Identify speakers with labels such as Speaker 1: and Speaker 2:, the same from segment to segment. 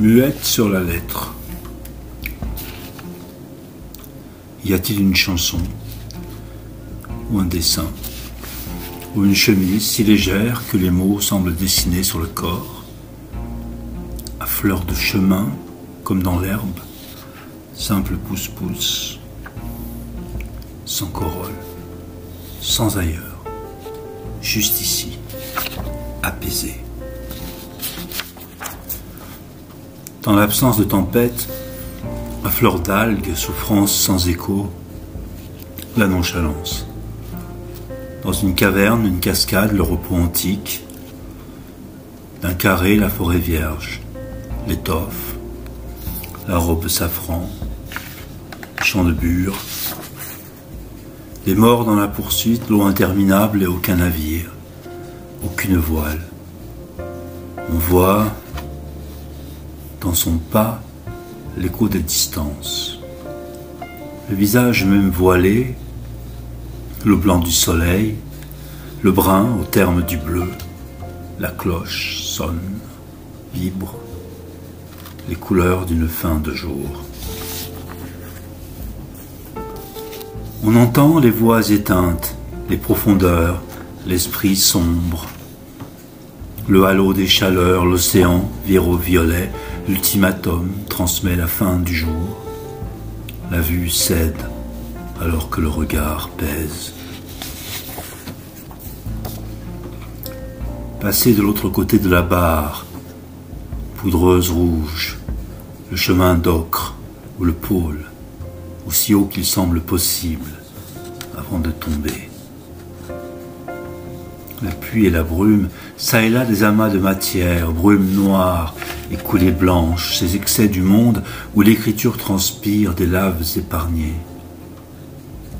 Speaker 1: Muette sur la lettre. Y a-t-il une chanson ou un dessin ou une chemise si légère que les mots semblent dessiner sur le corps, à fleur de chemin comme dans l'herbe, simple pousse-pousse, sans corolle, sans ailleurs, juste ici, apaisé. Dans l'absence de tempête, à fleur d'algues, souffrance sans écho, la nonchalance. Dans une caverne, une cascade, le repos antique. D'un carré, la forêt vierge, l'étoffe, la robe safran, champ de bure. Les morts dans la poursuite, l'eau interminable et aucun navire, aucune voile. On voit dans son pas l'écho des distances. Le visage même voilé, le blanc du soleil, le brun au terme du bleu, la cloche sonne, vibre, les couleurs d'une fin de jour. On entend les voix éteintes, les profondeurs, l'esprit sombre, le halo des chaleurs, l'océan vire au violet, l'ultimatum transmet la fin du jour. La vue cède alors que le regard pèse. Passer de l'autre côté de la barre, poudreuse rouge, le chemin d'ocre ou le pôle, aussi haut qu'il semble possible avant de tomber. La pluie et la brume, ça et là des amas de matière, brume noire et coulées blanches, ces excès du monde où l'écriture transpire des laves épargnées.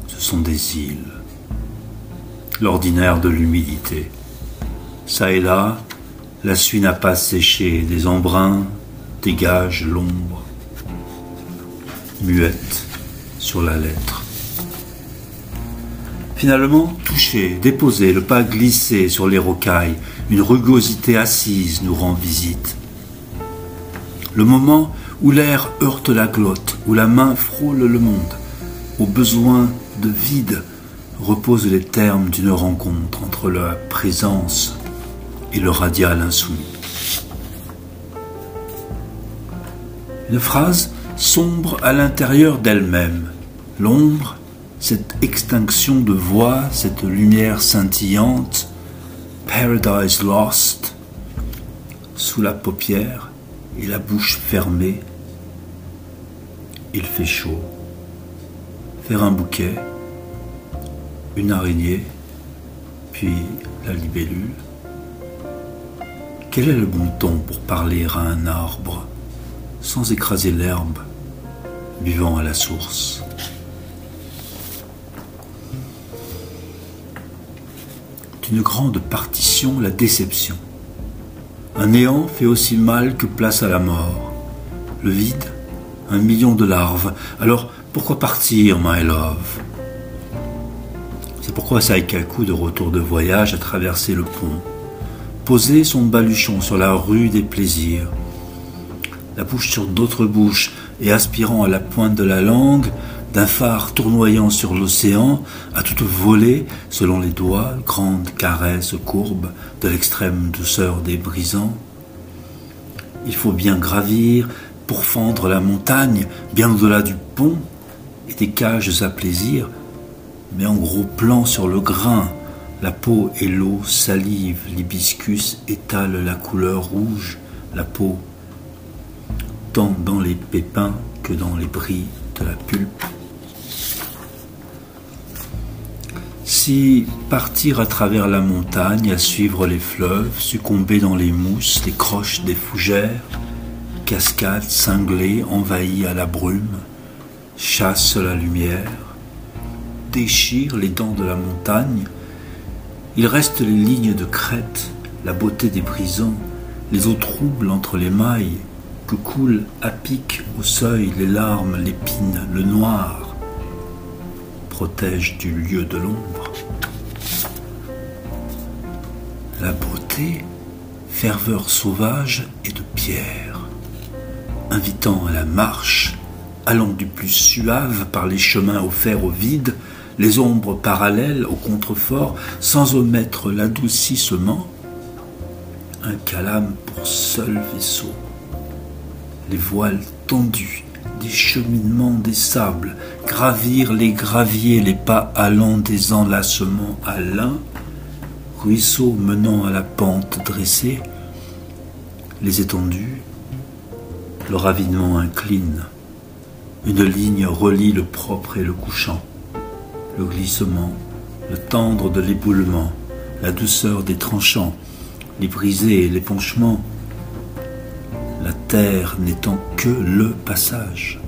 Speaker 1: Ce sont des îles, l'ordinaire de l'humidité. Ça et là, la suie n'a pas séché, des embruns dégagent l'ombre, muette sur la lettre. Finalement, touché, déposé, le pas glissé sur les rocailles, une rugosité assise nous rend visite. Le moment où l'air heurte la glotte, où la main frôle le monde, au besoin de vide reposent les termes d'une rencontre entre la présence et le radial insoumis. Une phrase sombre à l'intérieur d'elle-même, l'ombre cette extinction de voix, cette lumière scintillante, Paradise Lost, sous la paupière et la bouche fermée, il fait chaud. Faire un bouquet, une araignée, puis la libellule. Quel est le bon ton pour parler à un arbre sans écraser l'herbe, buvant à la source? Une grande partition la déception. Un néant fait aussi mal que place à la mort. Le vide, un million de larves. Alors pourquoi partir, my love C'est pourquoi Saikaku, de retour de voyage, a traversé le pont, posé son baluchon sur la rue des plaisirs, la bouche sur d'autres bouches et aspirant à la pointe de la langue d'un phare tournoyant sur l'océan, à toute volée, selon les doigts, grande caresse courbe de l'extrême douceur des brisants. Il faut bien gravir pour fendre la montagne, bien au-delà du pont, et des cages à plaisir, mais en gros plan sur le grain, la peau et l'eau salive, l'hibiscus étale la couleur rouge, la peau, tant dans les pépins que dans les bris de la pulpe. Partir à travers la montagne, à suivre les fleuves, succomber dans les mousses, les croches des fougères, cascade cinglée, envahie à la brume, chasse la lumière, déchire les dents de la montagne, il reste les lignes de crête, la beauté des brisants, les eaux troubles entre les mailles, que coulent à pic au seuil les larmes, l'épine, le noir, protège du lieu de l'ombre. La beauté, ferveur sauvage et de pierre. invitant à la marche, allant du plus suave par les chemins offerts au vide, les ombres parallèles au contrefort, sans omettre l'adoucissement, un calame pour seul vaisseau. Les voiles tendues, des cheminements des sables, gravir les graviers, les pas allant des enlacements à l'un, ruisseau menant à la pente dressée, les étendues, le ravinement incline, une ligne relie le propre et le couchant, le glissement, le tendre de l'éboulement, la douceur des tranchants, les brisés et l'épanchement, la terre n'étant que le passage.